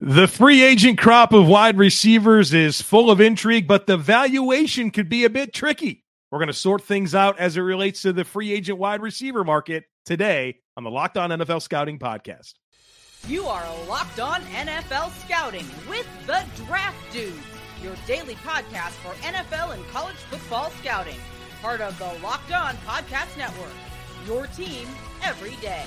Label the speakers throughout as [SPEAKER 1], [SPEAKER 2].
[SPEAKER 1] The free agent crop of wide receivers is full of intrigue, but the valuation could be a bit tricky. We're going to sort things out as it relates to the free agent wide receiver market today on the Locked On NFL Scouting Podcast.
[SPEAKER 2] You are Locked On NFL Scouting with the Draft Dudes, your daily podcast for NFL and college football scouting. Part of the Locked On Podcast Network, your team every day.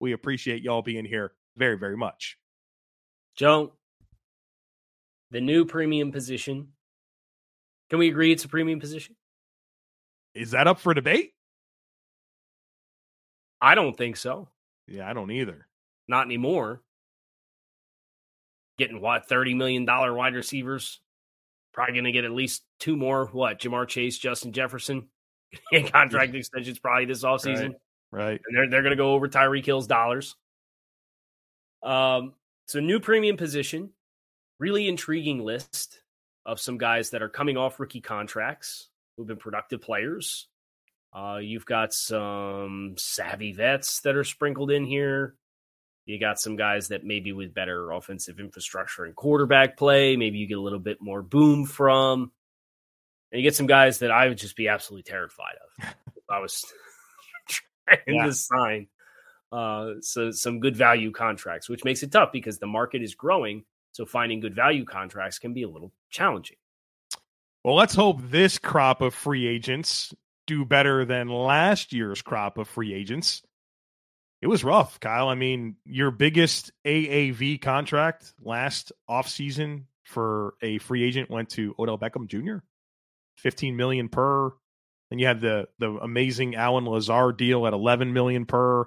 [SPEAKER 1] we appreciate y'all being here very, very much.
[SPEAKER 3] Joe, the new premium position. Can we agree it's a premium position?
[SPEAKER 1] Is that up for debate?
[SPEAKER 3] I don't think so.
[SPEAKER 1] Yeah, I don't either.
[SPEAKER 3] Not anymore. Getting what, $30 million wide receivers? Probably going to get at least two more. What, Ja'Marr Chase, Justin Jefferson? And contract extensions probably this offseason.
[SPEAKER 1] Right. Right.
[SPEAKER 3] And they're, they're going to go over Tyreek Hill's dollars. Um, so, new premium position, really intriguing list of some guys that are coming off rookie contracts who've been productive players. Uh, you've got some savvy vets that are sprinkled in here. You got some guys that maybe with better offensive infrastructure and quarterback play, maybe you get a little bit more boom from. And you get some guys that I would just be absolutely terrified of. I was trying yeah. to sign uh, so some good value contracts, which makes it tough because the market is growing. So finding good value contracts can be a little challenging.
[SPEAKER 1] Well, let's hope this crop of free agents do better than last year's crop of free agents. It was rough, Kyle. I mean, your biggest AAV contract last offseason for a free agent went to Odell Beckham Jr. 15 million per. And you had the the amazing Allen Lazard deal at 11 million per,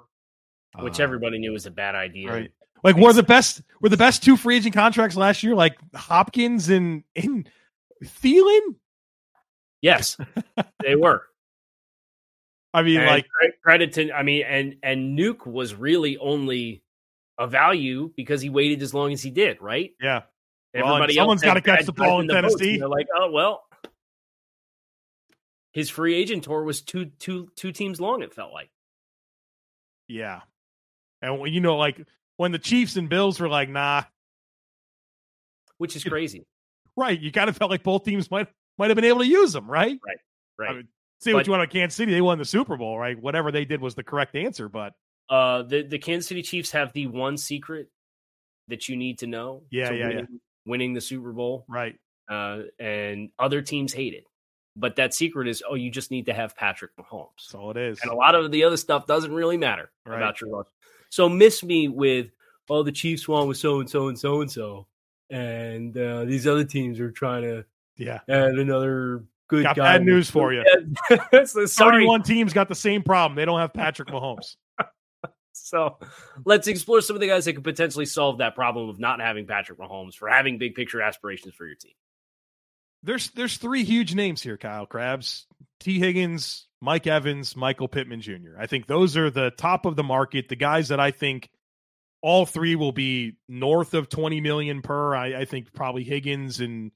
[SPEAKER 3] which uh, everybody knew was a bad idea.
[SPEAKER 1] Right. Like were the best were the best two free agent contracts last year like Hopkins and and Thielen?
[SPEAKER 3] Yes, they were.
[SPEAKER 1] I mean,
[SPEAKER 3] and
[SPEAKER 1] like
[SPEAKER 3] credit to I mean, and and Nuke was really only a value because he waited as long as he did, right?
[SPEAKER 1] Yeah.
[SPEAKER 3] Everybody
[SPEAKER 1] well, someone's got to catch the ball in, in Tennessee.
[SPEAKER 3] They're like, oh well. His free agent tour was two two two teams long. It felt like.
[SPEAKER 1] Yeah, and you know, like when the Chiefs and Bills were like, nah,
[SPEAKER 3] which is crazy,
[SPEAKER 1] right? You kind of felt like both teams might might have been able to use them, right?
[SPEAKER 3] Right, right. I mean,
[SPEAKER 1] Say what you want about Kansas City. They won the Super Bowl, right? Whatever they did was the correct answer, but
[SPEAKER 3] uh the, the Kansas City Chiefs have the one secret that you need to know.
[SPEAKER 1] Yeah,
[SPEAKER 3] to
[SPEAKER 1] yeah,
[SPEAKER 3] winning,
[SPEAKER 1] yeah.
[SPEAKER 3] Winning the Super Bowl.
[SPEAKER 1] Right.
[SPEAKER 3] Uh and other teams hate it. But that secret is oh, you just need to have Patrick Mahomes.
[SPEAKER 1] That's all it is.
[SPEAKER 3] And a lot of the other stuff doesn't really matter
[SPEAKER 1] right.
[SPEAKER 3] about your rush. So miss me with oh the Chiefs won with so and so and so and so. And uh, these other teams are trying to
[SPEAKER 1] yeah
[SPEAKER 3] add another good
[SPEAKER 1] got
[SPEAKER 3] guy.
[SPEAKER 1] bad news for you.
[SPEAKER 3] so,
[SPEAKER 1] 31 teams got the same problem. They don't have Patrick Mahomes.
[SPEAKER 3] so let's explore some of the guys that could potentially solve that problem of not having Patrick Mahomes for having big picture aspirations for your team.
[SPEAKER 1] There's there's three huge names here, Kyle Crabbs, Tee Higgins, Mike Evans, Michael Pittman Jr. I think those are the top of the market, the guys that I think all three will be north of 20 million per. I, I think probably Higgins and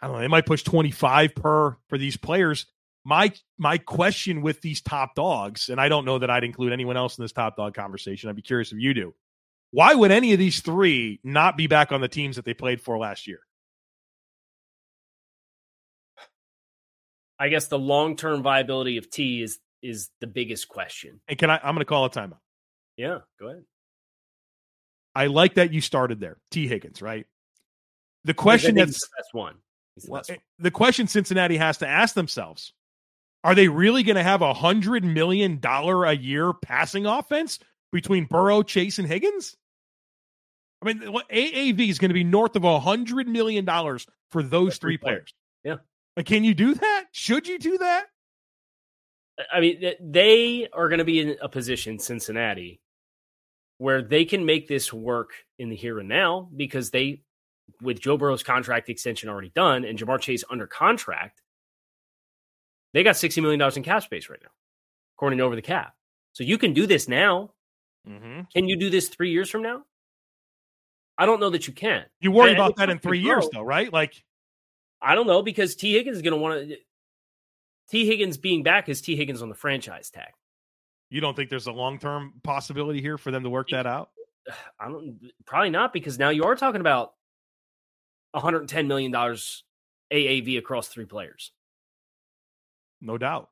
[SPEAKER 1] I don't know, they might push 25 per for these players. My my question with these top dogs, and I don't know that I'd include anyone else in this top dog conversation. I'd be curious if you do. Why would any of these three not be back on the teams that they played for last year?
[SPEAKER 3] I guess the long term viability of Tee is is the biggest question.
[SPEAKER 1] And can I? I'm going to call a timeout.
[SPEAKER 3] Yeah, go ahead.
[SPEAKER 1] I like that you started there, Tee Higgins, right? The question that's
[SPEAKER 3] the best one. The
[SPEAKER 1] Well,
[SPEAKER 3] best eh, one.
[SPEAKER 1] the question Cincinnati has to ask themselves are they really going to have a hundred million dollar a year passing offense between Burrow, Chase, and Higgins? I mean, what- AAV is going to be north of a hundred million dollars for those three
[SPEAKER 3] players. Yeah.
[SPEAKER 1] Like, can you do that? Should you do that?
[SPEAKER 3] I mean, they are going to be in a position, Cincinnati, where they can make this work in the here and now because they, with Joe Burrow's contract extension already done and Ja'Marr Chase under contract, they got $60 million in cap space right now, according to over the cap. So you can do this now.
[SPEAKER 1] Mm-hmm.
[SPEAKER 3] Can you do this three years from now? I don't know that you can.
[SPEAKER 1] You worry
[SPEAKER 3] And-
[SPEAKER 1] about that in three
[SPEAKER 3] Burrow.
[SPEAKER 1] years, though, right? Like,
[SPEAKER 3] I don't know because Tee Higgins is going to want to. Tee Higgins being back is Tee Higgins on the franchise tag.
[SPEAKER 1] you don't think there's a long term possibility here for them to work that out?
[SPEAKER 3] I don't probably not because now you are talking about 110 million dollars AAV across three players.
[SPEAKER 1] No doubt.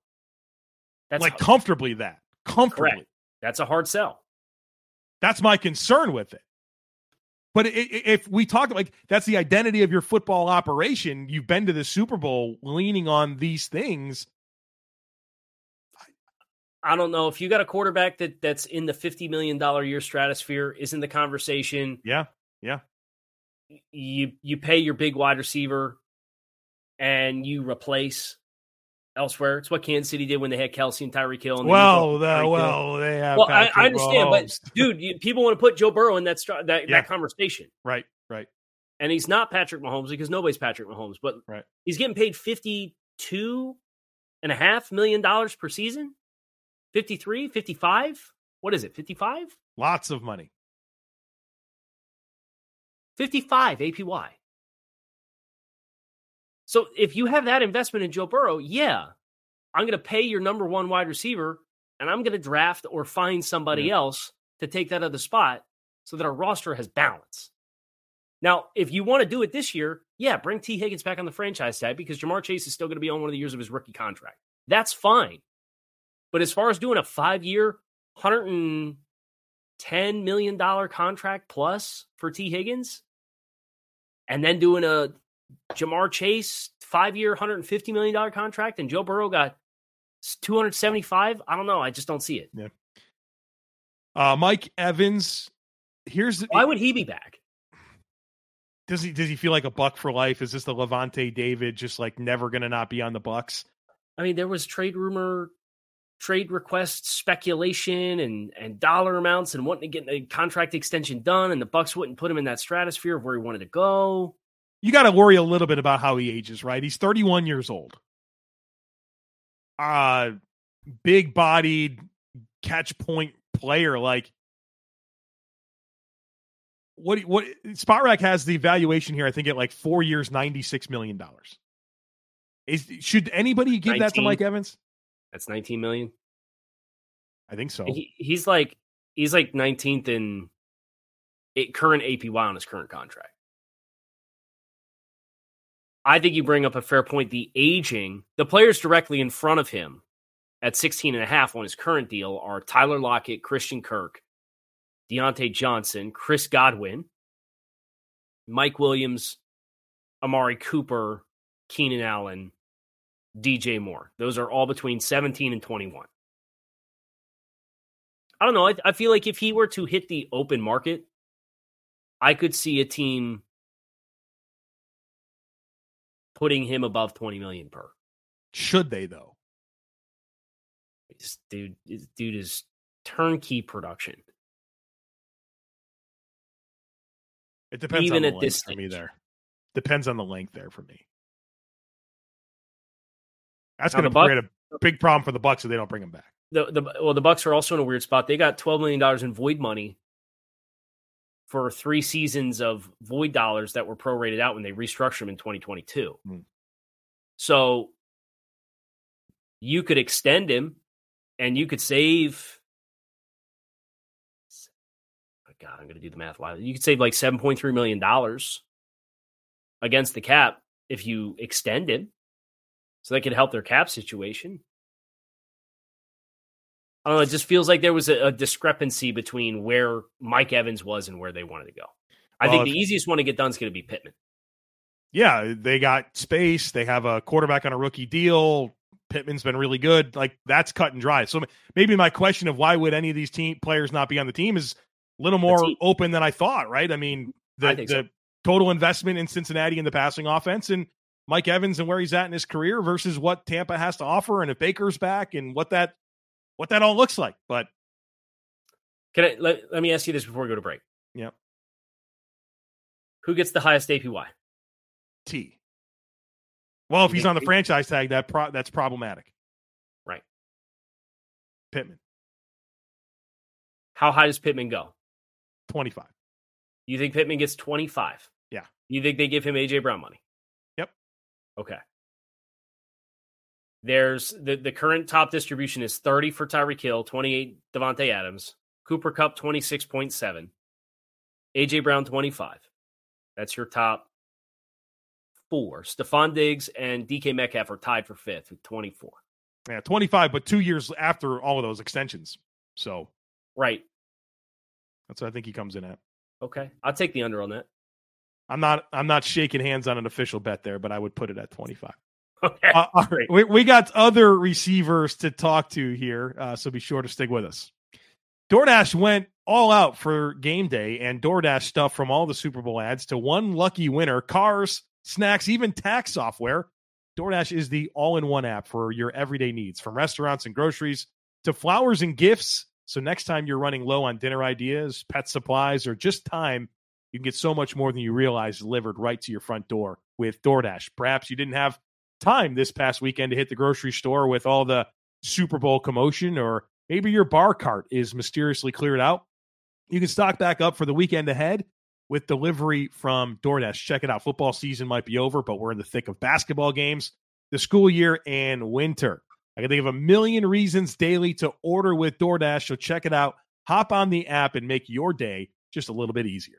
[SPEAKER 3] That's
[SPEAKER 1] like comfortably that. Comfortably.
[SPEAKER 3] correct. That's a hard sell.
[SPEAKER 1] That's my concern with it. But if we talk like that's the identity of your football operation, you've been to the Super Bowl leaning on these things.
[SPEAKER 3] I don't know if you got a quarterback that that's in the 50 million dollar year stratosphere is in the conversation.
[SPEAKER 1] Yeah, yeah.
[SPEAKER 3] You you pay your big wide receiver and you replace elsewhere. It's what Kansas City did when they had Kelce and Tyreek Hill. And
[SPEAKER 1] Well, the, well, they have.
[SPEAKER 3] well, I, I understand,
[SPEAKER 1] Mahomes.
[SPEAKER 3] but dude, you, people want to put Joe Burrow in that that,
[SPEAKER 1] Yeah.
[SPEAKER 3] that conversation.
[SPEAKER 1] right, right.
[SPEAKER 3] and he's not Patrick Mahomes because nobody's Patrick Mahomes, but
[SPEAKER 1] Right.
[SPEAKER 3] he's getting paid fifty-two and a half million dollars per season. 53, 55? What is it? 55?
[SPEAKER 1] Lots of money.
[SPEAKER 3] 55 APY. So if you have that investment in Joe Burrow, yeah, I'm going to pay your number one wide receiver and I'm going to draft or find somebody else to take that other spot so that our roster has balance. Now, if you want to do it this year, yeah, bring Tee Higgins back on the franchise tag because Ja'Marr Chase is still going to be on one of the years of his rookie contract. That's fine. But as far as doing a five year, $110 million contract plus for Tee Higgins, and then doing a Ja'Marr Chase five year, $150 million contract, and Joe Burrow got 275, I don't know. I just don't see it.
[SPEAKER 1] Uh, Mike Evans. Here's
[SPEAKER 3] Why would he be back?
[SPEAKER 1] does he does he feel like a buck for life? Is this the Lavonte David just like never gonna not be on the Bucks?
[SPEAKER 3] I mean, there was trade rumor, trade request speculation, and and dollar amounts, and wanting to get a contract extension done, and the Bucks wouldn't put him in that stratosphere of where he wanted to go.
[SPEAKER 1] You got to worry a little bit about how he ages, right? He's 31 years old. Uh big bodied catch point player like what what Spotrac has the valuation here I think at like 4 years 96 million dollars. Is should anybody give that to Mike Evans?
[SPEAKER 3] That's 19 million.
[SPEAKER 1] I think so.
[SPEAKER 3] He, he's like he's like 19th in it, current APY on his current contract. I think you bring up a fair point. The aging, the players directly in front of him at 16 and a half on his current deal are Tyler Lockett, Christian Kirk, Diontae Johnson, Chris Godwin, Mike Williams, Amari Cooper, Keenan Allen, DJ Moore. Those are all between 17 and 21. I don't know. I, I feel like if he were to hit the open market, I could see a team putting him above 20 million per.
[SPEAKER 1] Should they though?
[SPEAKER 3] This dude, this dude is turnkey production.
[SPEAKER 1] It depends
[SPEAKER 3] Even
[SPEAKER 1] on the
[SPEAKER 3] at
[SPEAKER 1] length
[SPEAKER 3] this
[SPEAKER 1] for me there. Depends on the length there for me. That's going to create a big problem for the Bucks if they don't bring him back.
[SPEAKER 3] The, the well, the Bucks are also in a weird spot. They got 12 million dollars in void money for three seasons of void dollars that were prorated out when they restructured them in 2022.
[SPEAKER 1] Hmm.
[SPEAKER 3] So you could extend him and you could save oh God, I'm going to do the math live. You could save like 7.3 million dollars against the cap if you extend him. So that could help their cap situation. I don't know. It just feels like there was a, a discrepancy between where Mike Evans was and where they wanted to go. I
[SPEAKER 1] Well,
[SPEAKER 3] think the easiest one to get done is going to be Pittman.
[SPEAKER 1] yeah, they got space. They have a quarterback on a rookie deal. Pittman's been really good. Like that's cut and dry. So maybe my question of why would any of these team players not be on the team is a little more open than I thought. Right? I mean, the, I the so. total investment in Cincinnati in the passing offense and Mike Evans and where he's at in his career versus what Tampa has to offer, and if Baker's back and what that what that all looks like. But
[SPEAKER 3] can I let, let me ask you this before we go to break?
[SPEAKER 1] Yep.
[SPEAKER 3] Who gets the highest APY?
[SPEAKER 1] T. Well, if he's on the franchise tag, that pro- that's problematic.
[SPEAKER 3] Right.
[SPEAKER 1] Pittman.
[SPEAKER 3] How high does Pittman go?
[SPEAKER 1] 25.
[SPEAKER 3] You think Pittman gets 25?
[SPEAKER 1] Yeah.
[SPEAKER 3] You think they give him AJ Brown money?
[SPEAKER 1] Yep.
[SPEAKER 3] Okay. There's the, the current top distribution is 30 for Tyreek Hill, 28 Davante Adams, Cooper Kupp 26.7, AJ Brown 25. That's your top four. Stefon Diggs and DK Metcalf are tied for fifth with 24.
[SPEAKER 1] Yeah, 25, but two years after all of those extensions. So,
[SPEAKER 3] right.
[SPEAKER 1] That's what I think he comes in at.
[SPEAKER 3] Okay. I'll take the under on that.
[SPEAKER 1] I'm not I'm not shaking hands on an official bet there, but I would put it at 25.
[SPEAKER 3] Okay. Uh,
[SPEAKER 1] all right. We, we got other receivers to talk to here, uh, so be sure to stick with us. DoorDash went all out for game day and DoorDash stuff from all the Super Bowl ads to one lucky winner cars, snacks, even tax software. DoorDash is the all in one app for your everyday needs, from restaurants and groceries to flowers and gifts. So, next time you're running low on dinner ideas, pet supplies, or just time, you can get so much more than you realize delivered right to your front door with DoorDash. Perhaps you didn't have time this past weekend to hit the grocery store with all the Super Bowl commotion, or maybe your bar cart is mysteriously cleared out. You can stock back up for the weekend ahead with delivery from DoorDash. Check it out. Football season might be over, but we're in the thick of basketball games, the school year, and winter. I can think of a million reasons daily to order with DoorDash. So check it out. Hop on the app and make your day just a little bit easier.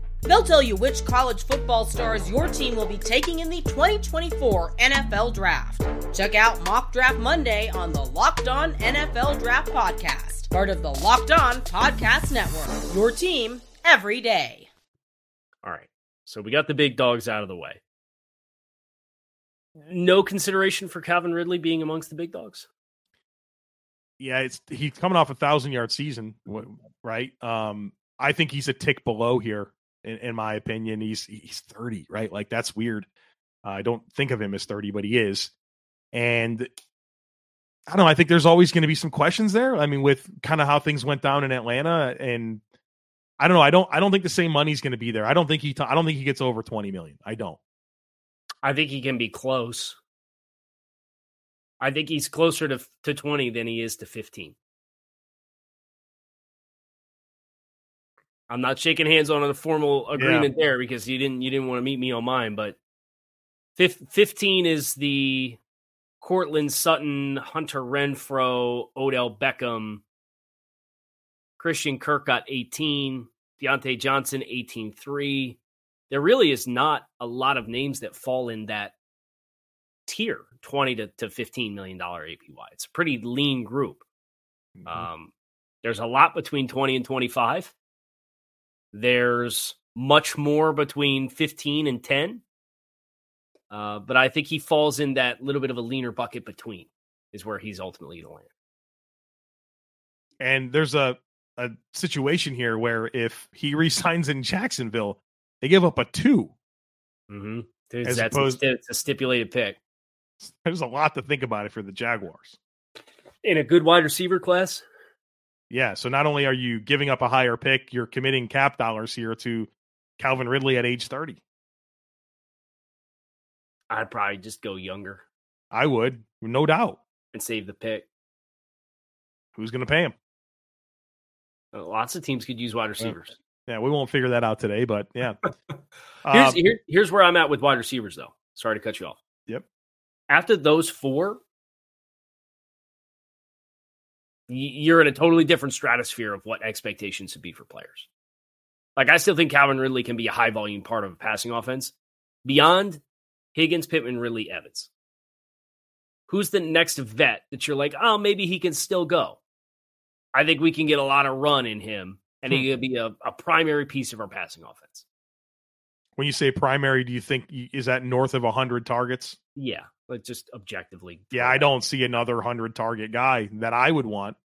[SPEAKER 2] They'll tell you which college football stars your team will be taking in the 2024 NFL Draft. Check out Mock Draft Monday on the Locked On NFL Draft Podcast, part of the Locked On Podcast Network. Your team every day.
[SPEAKER 3] All right. So we got the big dogs out of the way. No consideration for Calvin Ridley being amongst the big dogs.
[SPEAKER 1] Yeah, it's he's coming off a thousand yard season, right? Um, I think he's a tick below here in, in my opinion. He's he's 30, right? Like that's weird. Uh, I don't think of him as 30, but he is. And I don't know. I think there's always going to be some questions there. I mean, with kind of how things went down in Atlanta, and I don't know. I don't. I don't think the same money's going to be there. I don't think he. I don't think he gets over 20 million. I don't.
[SPEAKER 3] I think he can be close. I think he's closer to to 20 than he is to 15. I'm not shaking hands on a formal agreement yeah. there because you didn't you didn't want to meet me on mine, but 15 is the Courtland Sutton, Hunter Renfrow, Odell Beckham, Christian Kirk got 18, Diontae Johnson 18-3. There really is not a lot of names that fall in that tier, 20 to, to 15 million dollar APY. It's a pretty lean group. Mm-hmm. Um, there's a lot between 20 and 25. There's much more between 15 and 10. Uh, but I think he falls in that little bit of a leaner bucket between is where he's ultimately going to land.
[SPEAKER 1] And there's a, a situation here where if he resigns in Jacksonville, they give up a 2
[SPEAKER 3] mm-hmm. As that's opposed, a, it's a stipulated pick.
[SPEAKER 1] There's a lot to think about it for the Jaguars.
[SPEAKER 3] In a good wide receiver class,
[SPEAKER 1] yeah. So not only are you giving up a higher pick, you're committing cap dollars here to Calvin Ridley at age 30.
[SPEAKER 3] I'd probably just go younger.
[SPEAKER 1] I would, no doubt.
[SPEAKER 3] And save the pick.
[SPEAKER 1] Who's going to pay him?
[SPEAKER 3] Uh, lots of teams could use wide receivers.
[SPEAKER 1] Yeah, we won't figure that out today, but yeah.
[SPEAKER 3] here's, um, here, here's where I'm at with wide receivers, though. Sorry to cut you off.
[SPEAKER 1] Yep.
[SPEAKER 3] After those four, you're in a totally different stratosphere of what expectations should be for players. Like I still think Calvin Ridley can be a high volume part of a passing offense beyond Higgins, Pittman, Ridley, Evans. Who's the next vet that you're like, oh, maybe he can still go? I think we can get a lot of run in him, and
[SPEAKER 1] Hmm.
[SPEAKER 3] he could be a, a primary piece of our passing offense.
[SPEAKER 1] When you say primary, do you think is that north of 100 targets?
[SPEAKER 3] Yeah, but just objectively.
[SPEAKER 1] Yeah, I don't see another 100 target guy that I would want.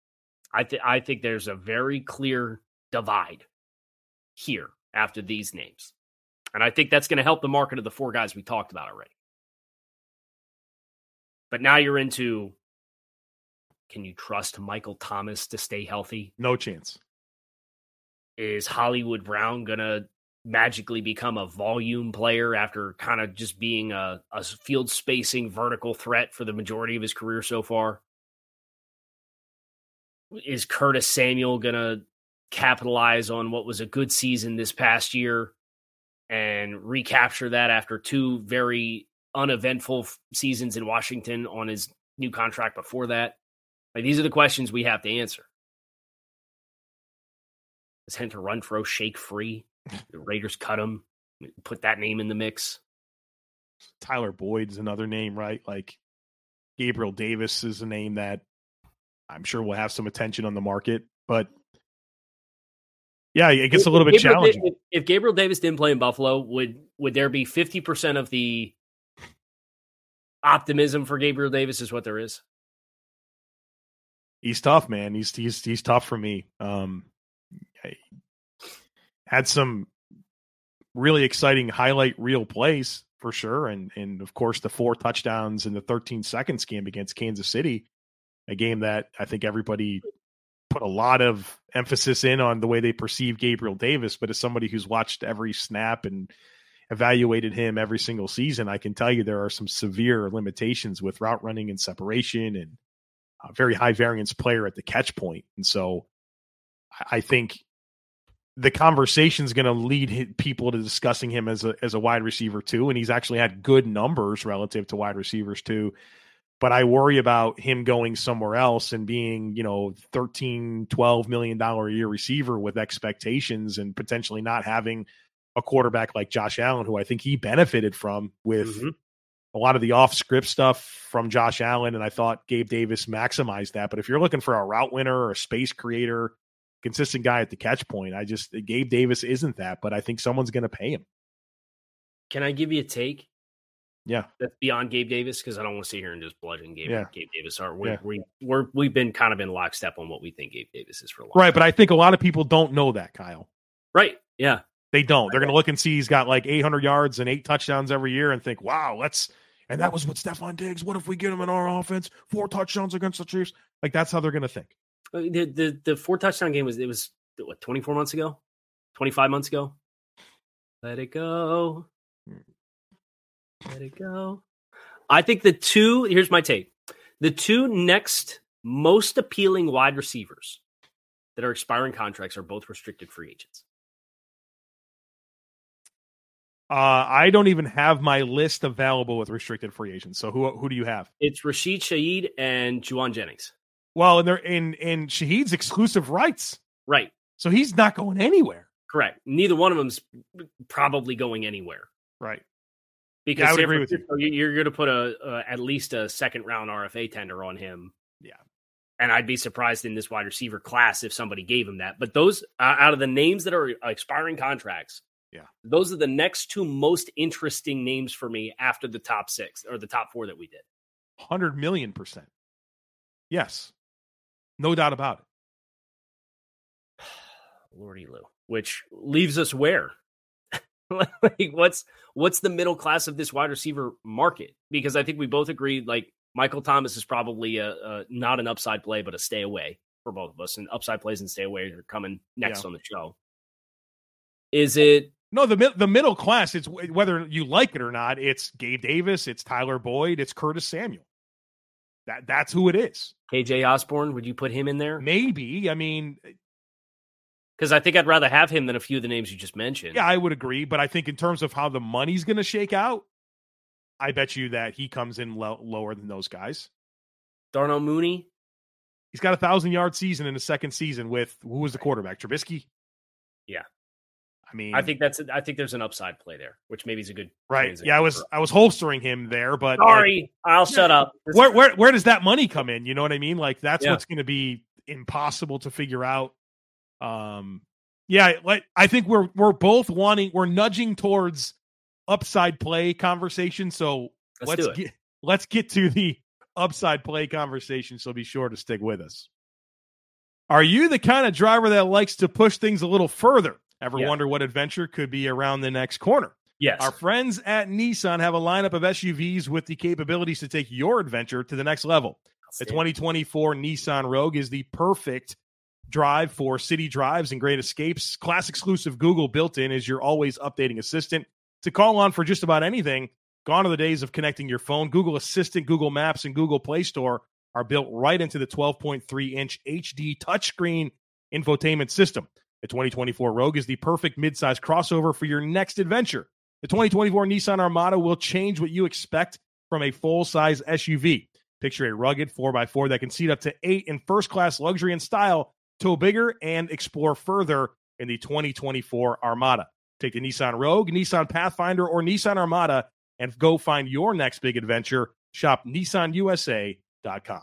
[SPEAKER 3] I think I think there's a very clear divide here after these names. And I think that's going to help the market of the four guys we talked about already. But now you're into can you trust Michael Thomas to stay healthy?
[SPEAKER 1] No chance.
[SPEAKER 3] Is Hollywood Brown going to magically become a volume player after kind of just being a, a field spacing vertical threat for the majority of his career so far? Is Curtis Samuel going to capitalize on what was a good season this past year and recapture that after two very uneventful seasons in Washington on his new contract before that? Like these are the questions we have to answer. Is Hunter Renfrow shake free? The Raiders cut him. Put that name in the mix.
[SPEAKER 1] Tyler Boyd's another name, right? Like Gabriel Davis is a name that I'm sure will have some attention on the market, but yeah, it gets a little bit
[SPEAKER 3] Gabriel
[SPEAKER 1] challenging.
[SPEAKER 3] If, if Gabriel Davis didn't play in Buffalo, would would there be fifty percent of the optimism for Gabriel Davis? Is what there is.
[SPEAKER 1] He's tough, man. He's he's he's tough for me. Um, I had some really exciting highlight reel plays for sure, and and of course the four touchdowns in the 13 seconds game against Kansas City, a game that I think everybody put a lot of emphasis in on the way they perceive Gabriel Davis. But as somebody who's watched every snap and evaluated him every single season, I can tell you there are some severe limitations with route running and separation and a very high variance player at the catch point. And so I- think the conversation is going to lead people to discussing him as a as a wide receiver too and he's actually had good numbers relative to wide receivers too but I worry about him going somewhere else and being, you know, 13, 12 million dollar a year receiver with expectations and potentially not having a quarterback like Josh Allen who I think he benefited from with
[SPEAKER 3] Mhm.
[SPEAKER 1] a lot of the off script stuff from Josh Allen, and I thought Gabe Davis maximized that. But if you're looking for a route winner or a space creator, consistent guy at the catch point, I just Gabe Davis isn't that. But I think someone's going to pay him.
[SPEAKER 3] Can I give you a take
[SPEAKER 1] Yeah,
[SPEAKER 3] that's beyond Gabe Davis? Because I don't want to sit here and just bludgeon Gabe,
[SPEAKER 1] Yeah.
[SPEAKER 3] Gabe Davis. Are we,
[SPEAKER 1] Yeah.
[SPEAKER 3] we we're we've been kind of in lockstep on what we think Gabe Davis is for a long
[SPEAKER 1] right. But I think a lot of people don't know that, Kyle.
[SPEAKER 3] right. Yeah,
[SPEAKER 1] They don't. They're going to look and see he's got like 800 yards and eight touchdowns every year and think, wow, let's. And that was with Stefon Diggs. What if we get him in our offense? Four touchdowns against the Chiefs. Like that's how they're going to think.
[SPEAKER 3] Uh, the the the four touchdown game was it was what twenty four months ago, twenty five months ago. Let it go. Let it go. I think the two. Here's my take: the two next most appealing wide receivers that are expiring contracts are both restricted free agents.
[SPEAKER 1] Uh, I don't even have my list available with restricted free agents. So who who do you have?
[SPEAKER 3] It's Rashid Shaheed and Jauan Jennings.
[SPEAKER 1] Well, and they're in in Shaheed's exclusive rights,
[SPEAKER 3] Right.
[SPEAKER 1] so he's not going anywhere.
[SPEAKER 3] Correct. Neither one of them's probably going anywhere.
[SPEAKER 1] Right.
[SPEAKER 3] Because
[SPEAKER 1] Yeah, I would agree with you.
[SPEAKER 3] You're going to put a, a at least a second round RFA tender on him.
[SPEAKER 1] Yeah.
[SPEAKER 3] and I'd be surprised in this wide receiver class if somebody gave him that. But those uh, out of the names that are expiring contracts,
[SPEAKER 1] Yeah.
[SPEAKER 3] those are the next two most interesting names for me after the top six or the top four that we did.
[SPEAKER 1] Hundred million percent. Yes, no doubt about it.
[SPEAKER 3] Lordy Lou, which leaves us where? like what's what's the middle class of this wide receiver market? Because I think we both agree like Michael Thomas is probably a, a not an upside play, but a stay away for both of us. And upside plays and stay away are coming next
[SPEAKER 1] Yeah.
[SPEAKER 3] on the show. Is it
[SPEAKER 1] No, the the middle class. It's whether you like it or not. It's Gabe Davis. It's Tyler Boyd. It's Curtis Samuel. That that's who it is.
[SPEAKER 3] KJ Osborn? Would you put him in there?
[SPEAKER 1] Maybe. I mean,
[SPEAKER 3] Because I think I'd rather have him than a few of the names you just mentioned.
[SPEAKER 1] yeah, I would agree. But I think in terms of how the money's going to shake out, I bet you that he comes in lo- lower than those guys.
[SPEAKER 3] Darnell Mooney.
[SPEAKER 1] He's got a thousand yard season in his second season with who was the quarterback? Trubisky.
[SPEAKER 3] Yeah.
[SPEAKER 1] I mean,
[SPEAKER 3] I think that's I think there's an upside play there, which maybe is a good
[SPEAKER 1] right. Yeah, I was I was holstering him there, but like,
[SPEAKER 3] Sorry, I'll shut up.
[SPEAKER 1] Where where where does that money come in? You know what I mean? Like that's
[SPEAKER 3] Yeah.
[SPEAKER 1] what's going to be impossible to figure out. Um, yeah, like I think we're we're both wanting we're nudging towards upside play conversation. So
[SPEAKER 3] Let's
[SPEAKER 1] let's get let's get to the upside play conversation. So be sure to stick with us. Are you the kind of driver that likes to push things a little further? Ever
[SPEAKER 3] Yeah.
[SPEAKER 1] wonder what adventure could be around the next corner?
[SPEAKER 3] yes,
[SPEAKER 1] Our friends at Nissan have a lineup of SUVs with the capabilities to take your adventure to the next level. The 2024 Nissan Rogue is the perfect drive for city drives and great escapes. Class exclusive Google built in is your always updating assistant to call on for just about anything. Gone are the days of connecting your phone. Google Assistant, Google Maps, and Google Play Store are built right into the 12.3 inch HD touchscreen infotainment system. The 2024 Rogue is the perfect midsize crossover for your next adventure. The 2024 Nissan Armada will change what you expect from a full size SUV. Picture a rugged 4x4 that can seat up to eight in first class luxury and style, tow bigger, and explore further in the 2024 Armada. Take the Nissan Rogue, Nissan Pathfinder, or Nissan Armada and go find your next big adventure. Shop NissanUSA.com.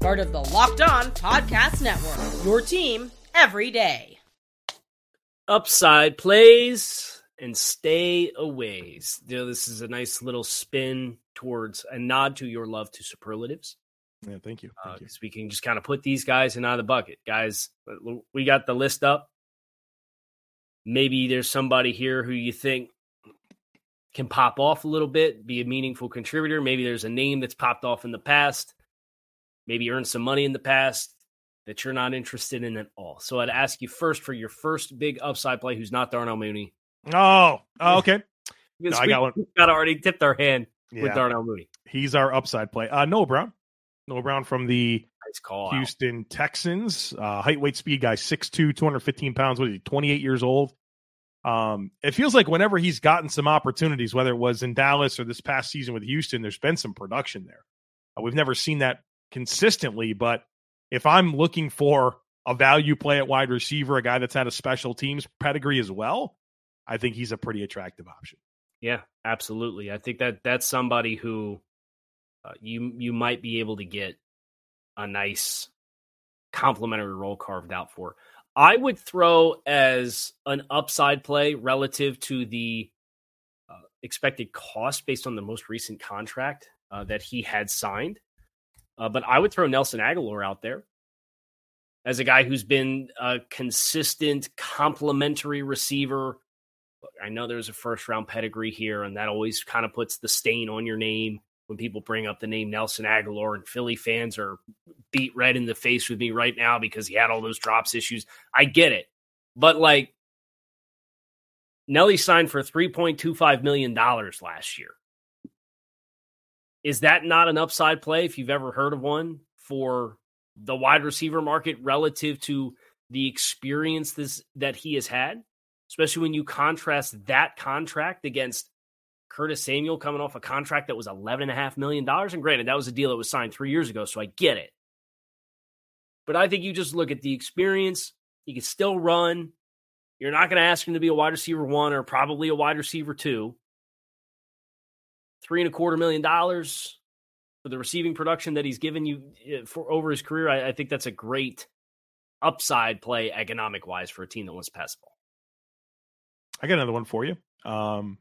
[SPEAKER 2] part of the Locked On Podcast Network. Your team every day.
[SPEAKER 3] upside plays and stay aways. You know, this is a nice little spin towards a nod to your love to superlatives.
[SPEAKER 1] Yeah, thank you. Uh, thank you.
[SPEAKER 3] we can just kind of put these guys in out of the bucket. Guys, we got the list up. Maybe there's somebody here who you think can pop off a little bit, be a meaningful contributor. Maybe there's a name that's popped off in the past, maybe earned some money in the past that you're not interested in at all. So I'd ask you first for your first big upside play who's not Darnell Mooney.
[SPEAKER 1] Oh, oh, okay.
[SPEAKER 3] Because
[SPEAKER 1] I got one.
[SPEAKER 3] got already tipped our hand with Darnell Mooney.
[SPEAKER 1] he's our upside play. Uh, Noah Brown. Noah Brown from the
[SPEAKER 3] Nice call. out.
[SPEAKER 1] Houston Texans. Uh, height, weight, speed guy, 6'2", 215 pounds. What is he, 28 years old? Um, it feels like whenever he's gotten some opportunities, whether it was in Dallas or this past season with Houston, there's been some production there. Uh, we've never seen that consistently, but if I'm looking for a value play at wide receiver, a guy that's had a special teams pedigree as well, I think he's a pretty attractive option.
[SPEAKER 3] Yeah, absolutely. I think that that's somebody who uh, you you might be able to get a nice complementary role carved out for. I would throw as an upside play relative to the uh, expected cost based on the most recent contract uh, that he had signed. Uh, but I would throw Nelson Agholor out there as a guy who's been a consistent complementary receiver I know there's a first round pedigree here, and that always kind of puts the stain on your name when people bring up the name Nelson Agholor. And Philly fans are beat red in the face with me right now because he had all those drops issues. I get it. But like, Nelly signed for $3.25 million last year. Is that not an upside play if you've ever heard of one for the wide receiver market relative to the experience this, that he has had? especially when you contrast that contract against Curtis Samuel coming off a contract that was $11.5 million. And granted, that was a deal that was signed three years ago, so I get it. But I think you just look at the experience. He can still run. You're not going to ask him to be a wide receiver one or probably a wide receiver two. Three and a quarter million dollars for the receiving production that he's given you eh, for over his career. I, I think that's a great upside play economic wise for a team that wants to pass ball.
[SPEAKER 1] I got another one for you. Um,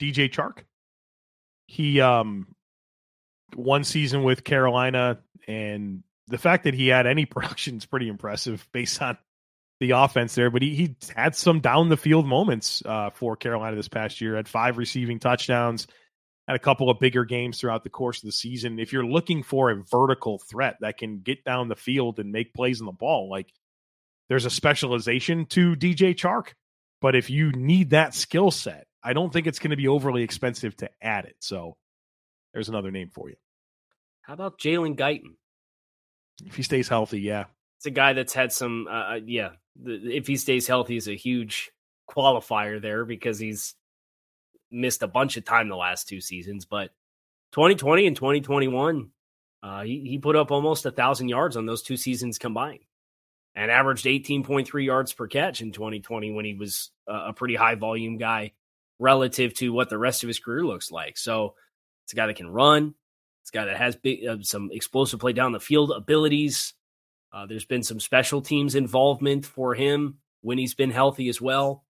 [SPEAKER 1] DJ Chark. He um one season with Carolina, and the fact that he had any production is pretty impressive based on the offense there. But he he had some down the field moments uh, for Carolina this past year. Had five receiving touchdowns. Had a couple of bigger games throughout the course of the season. If you're looking for a vertical threat that can get down the field and make plays on the ball, like there's a specialization to DJ Chark But if you need that skill set, I don't think it's going to be overly expensive to add it. So there's another name for you.
[SPEAKER 3] How about Jalen Guyton?
[SPEAKER 1] If he stays healthy, yeah.
[SPEAKER 3] It's a guy that's had some, uh, uh yeah. The, if he stays healthy, is a huge qualifier there because he's missed a bunch of time the last two seasons. But 2020 and 2021, uh, he, he put up almost a thousand yards on those two seasons combined and averaged 18.3 yards per catch in 2020 when he was a pretty high volume guy relative to what the rest of his career looks like. So it's a guy that can run. It's a guy that has big, uh, some explosive play down the field abilities. Uh, there's been some special teams involvement for him when he's been healthy as well.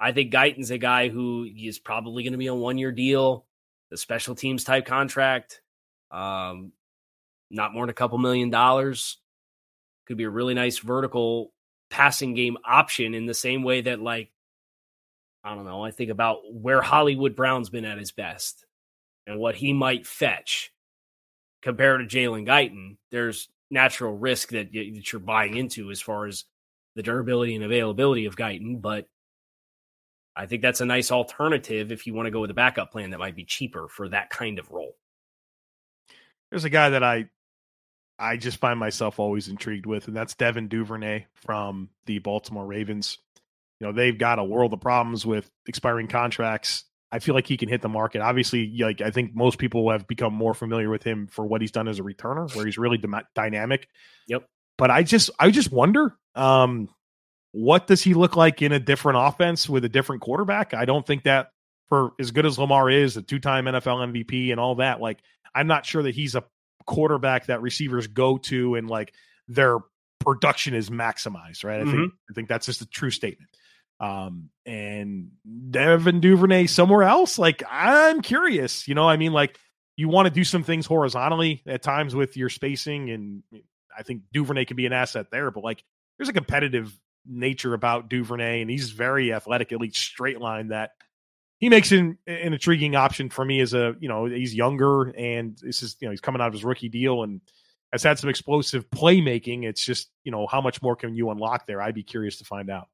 [SPEAKER 3] I think Guyton's a guy who is probably going to be a one year deal, the special teams type contract, um, not more than a couple million dollars. Could be a really nice vertical passing game option in the same way that, like, I don't know, I think about where Hollywood Brown's been at his best and what he might fetch compared to Jalen Guyton. There's natural risk that, that you're buying into as far as the durability and availability of Guyton, but I think that's a nice alternative if you want to go with a backup plan that might be cheaper for that kind of role.
[SPEAKER 1] There's a guy that I I just find myself always intrigued with, and that's Devin Duvernay from the Baltimore Ravens. You know, they've got a world of problems with expiring contracts. I feel like he can hit the market. Obviously, like I think most people have become more familiar with him for what he's done as a returner, where he's really dynamic.
[SPEAKER 3] Yep.
[SPEAKER 1] But I just, I just wonder, um, what does he look like in a different offense with a different quarterback? I don't think that for as good as Lamar is, a two-time NFL MVP and all that, like I'm not sure that he's a quarterback that receivers go to and like their production is maximized, right? I mm-hmm. think I think that's just a true statement. Um, and Devin Duvernay somewhere else, like I'm curious, you know, I mean, like you want to do some things horizontally at times with your spacing, and I think Duvernay can be an asset there, but like there's a competitive nature about Duvernay, and he's very athletic, at least straight line that he makes an, an intriguing option for me as a you know he's younger and this is you know he's coming out of his rookie deal and has had some explosive playmaking. It's just you know how much more can you unlock there? I'd be curious to find out.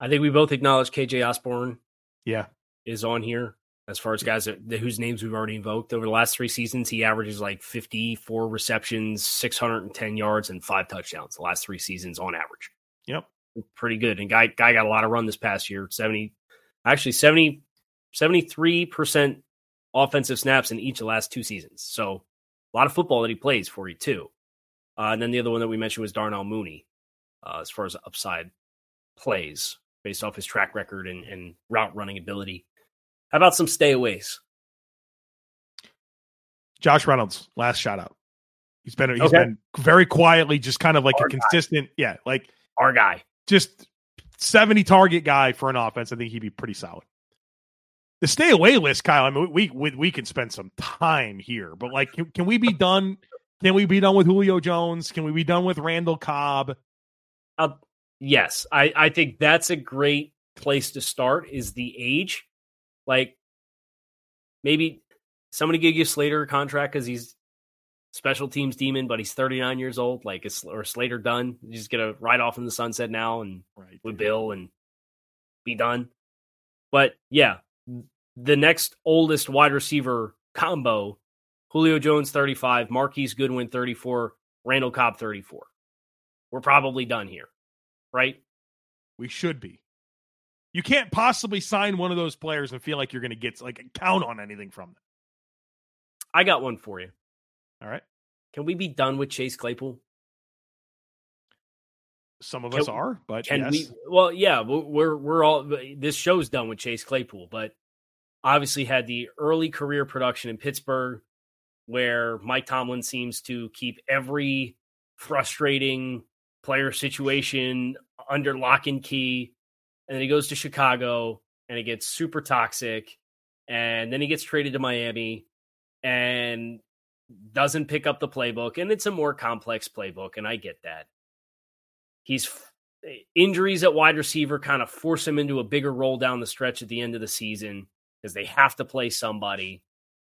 [SPEAKER 3] I think we both acknowledge KJ Osborn.
[SPEAKER 1] Yeah,
[SPEAKER 3] is on here as far as guys that, whose names we've already invoked over the last three seasons. He averages like 54 receptions, 610 yards, and five touchdowns the last three seasons on average.
[SPEAKER 1] Yep.
[SPEAKER 3] Pretty good. And guy guy got a lot of run this past year. 70 actually 70 73% offensive snaps in each of the last two seasons. So a lot of football that he plays for you too. Uh, and then the other one that we mentioned was Darnell Mooney, uh, as far as upside plays based off his track record and, and route running ability. How about some stayaways?
[SPEAKER 1] Josh Reynolds, last shout out. He's been he's okay. been very quietly, just kind of like Our a consistent, guy. yeah, like
[SPEAKER 3] our guy.
[SPEAKER 1] Just 70 target guy for an offense. I think he'd be pretty solid. The stay away list, Kyle. I mean, we we, we can spend some time here, but like, can, can we be done? Can we be done with Julio Jones? Can we be done with Randall Cobb?
[SPEAKER 3] Uh, yes, I I think that's a great place to start. Is the age, like maybe somebody give you Slater a contract because he's special teams demon, but he's 39 years old. Like, is or Slater done? He's gonna ride off in the sunset now and right. with Bill and be done. But yeah, the next oldest wide receiver combo: Julio Jones 35, Marquise Goodwin 34, Randall Cobb 34. We're probably done here, right?
[SPEAKER 1] We should be. You can't possibly sign one of those players and feel like you're going to get like a count on anything from them.
[SPEAKER 3] I got one for you.
[SPEAKER 1] All right.
[SPEAKER 3] Can we be done with Chase Claypool?
[SPEAKER 1] Some of can, us are, but
[SPEAKER 3] can
[SPEAKER 1] yes.
[SPEAKER 3] we? Well, yeah, we're we're all. This show's done with Chase Claypool, but obviously had the early career production in Pittsburgh, where Mike Tomlin seems to keep every frustrating player situation under lock and key, and then he goes to Chicago and it gets super toxic, and then he gets traded to Miami, and doesn't pick up the playbook, and it's a more complex playbook, and I get that. He's eh, injuries at wide receiver kind of force him into a bigger role down the stretch at the end of the season because they have to play somebody.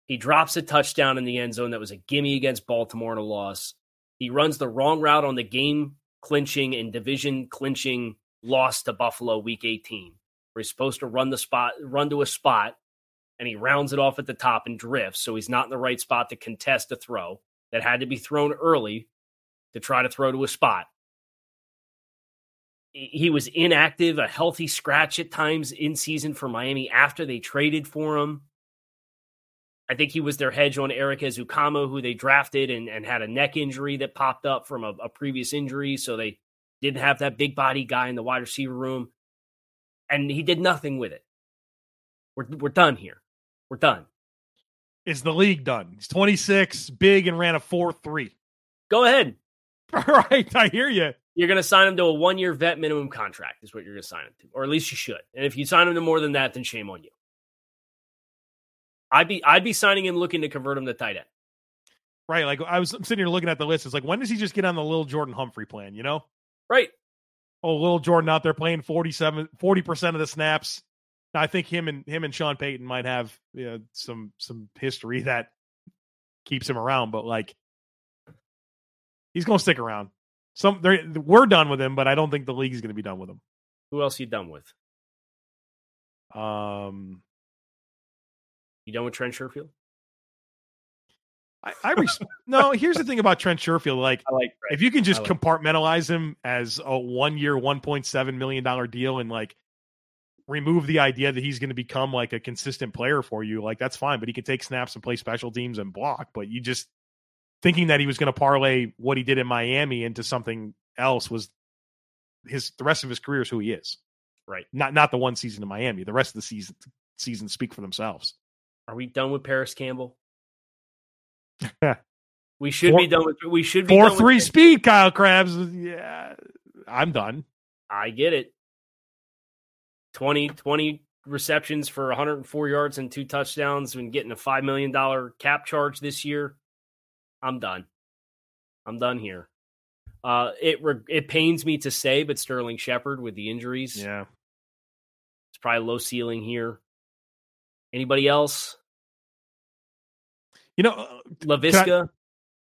[SPEAKER 3] He drops a touchdown in the end zone that was a gimme against Baltimore in a loss. He runs the wrong route on the game clinching and division clinching loss to Buffalo week 18, where he's supposed to run the spot, run to a spot, and he rounds it off at the top and drifts. So he's not in the right spot to contest a throw that had to be thrown early to try to throw to a spot. He was inactive, a healthy scratch at times in season for Miami after they traded for him. I think he was their hedge on Erik Ezukanma, who they drafted and, and had a neck injury that popped up from a, a previous injury. So they didn't have that big body guy in the wide receiver room. And he did nothing with it. We're, we're done here. We're done.
[SPEAKER 1] Is the league done? He's 26, big, and ran a 4 3.
[SPEAKER 3] Go ahead.
[SPEAKER 1] right. I hear you.
[SPEAKER 3] You're going to sign him to a one year vet minimum contract, is what you're going to sign him to. Or at least you should. And if you sign him to more than that, then shame on you. I'd be I'd be signing him looking to convert him to tight end.
[SPEAKER 1] Right. Like I was sitting here looking at the list. It's like, when does he just get on the little Jordan Humphrey plan, you know?
[SPEAKER 3] Right.
[SPEAKER 1] Oh, little Jordan out there playing 47, 40% of the snaps. I think him and him and Sean Payton might have you know, some some history that keeps him around, but like he's going to stick around. Some we're done with him, but I don't think the league is going to be done with him.
[SPEAKER 3] Who else you done with?
[SPEAKER 1] Um,
[SPEAKER 3] you done with Trent Sherfield?
[SPEAKER 1] I, I res- no. Here's the thing about Trent Sherfield. Like,
[SPEAKER 3] like
[SPEAKER 1] if you can just
[SPEAKER 3] like
[SPEAKER 1] compartmentalize him as a one year, one point seven million dollar deal, and like remove the idea that he's going to become like a consistent player for you, like that's fine. But he can take snaps and play special teams and block. But you just thinking that he was going to parlay what he did in Miami into something else was his the rest of his career is who he is.
[SPEAKER 3] Right.
[SPEAKER 1] Not not the one season in Miami. The rest of the season seasons speak for themselves.
[SPEAKER 3] Are we done with Parris Campbell? we should
[SPEAKER 1] four,
[SPEAKER 3] be done with we should be
[SPEAKER 1] four three speed, Kyle Crabbs. Yeah, I'm done.
[SPEAKER 3] I get it. 20, 20 receptions for 104 yards and two touchdowns and getting a $5 million cap charge this year. I'm done. I'm done here. Uh, it it pains me to say, but Sterling Shepard with the injuries,
[SPEAKER 1] yeah,
[SPEAKER 3] it's probably low ceiling here. Anybody else?
[SPEAKER 1] You know, uh,
[SPEAKER 3] Laviska.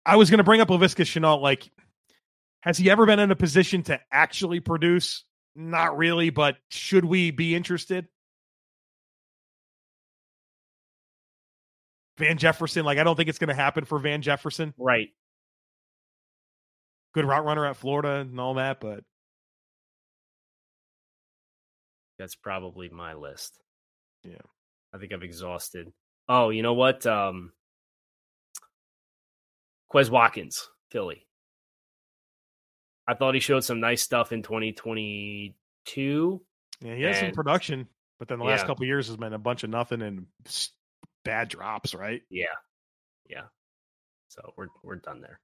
[SPEAKER 1] I, I, was going to bring up Laviska Shenault. Like, has he ever been in a position to actually produce? Not really, but should we be interested? Van Jefferson, like I don't think it's going to happen for Van Jefferson.
[SPEAKER 3] Right.
[SPEAKER 1] Good route runner at Florida and all that, but
[SPEAKER 3] that's probably my list.
[SPEAKER 1] Yeah.
[SPEAKER 3] I think I've exhausted. Oh, you know what? Um Quez Watkins, Philly. I thought he showed some nice stuff in 2022.
[SPEAKER 1] Yeah, he has and, some production, but then the yeah. last couple years has been a bunch of nothing and bad drops, right?
[SPEAKER 3] Yeah. Yeah. So we're we're done there.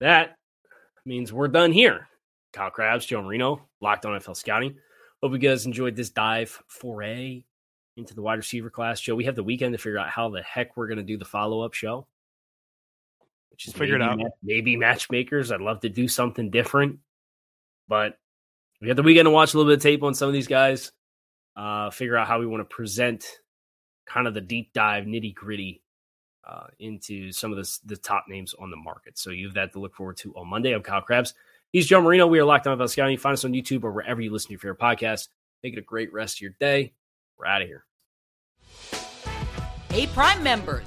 [SPEAKER 3] That means we're done here. Kyle Crabbs, Joe Marino, Locked On NFL Scouting. Hope you guys enjoyed this dive foray into the wide receiver class. Joe, we have the weekend to figure out how the heck we're going to do the follow up show.
[SPEAKER 1] Which is figured out.
[SPEAKER 3] Maybe matchmakers. I'd love to do something different, but we have the weekend to watch a little bit of tape on some of these guys. Uh, figure out how we want to present kind of the deep dive, nitty gritty uh, into some of the, the top names on the market. So you have that to look forward to on Monday. I'm Kyle Crabbs. He's Joe Marino. We are Locked On About Scouting. Find us on YouTube or wherever you listen to your favorite podcast. Make it a great rest of your day. We're out of here.
[SPEAKER 2] Hey, Prime members,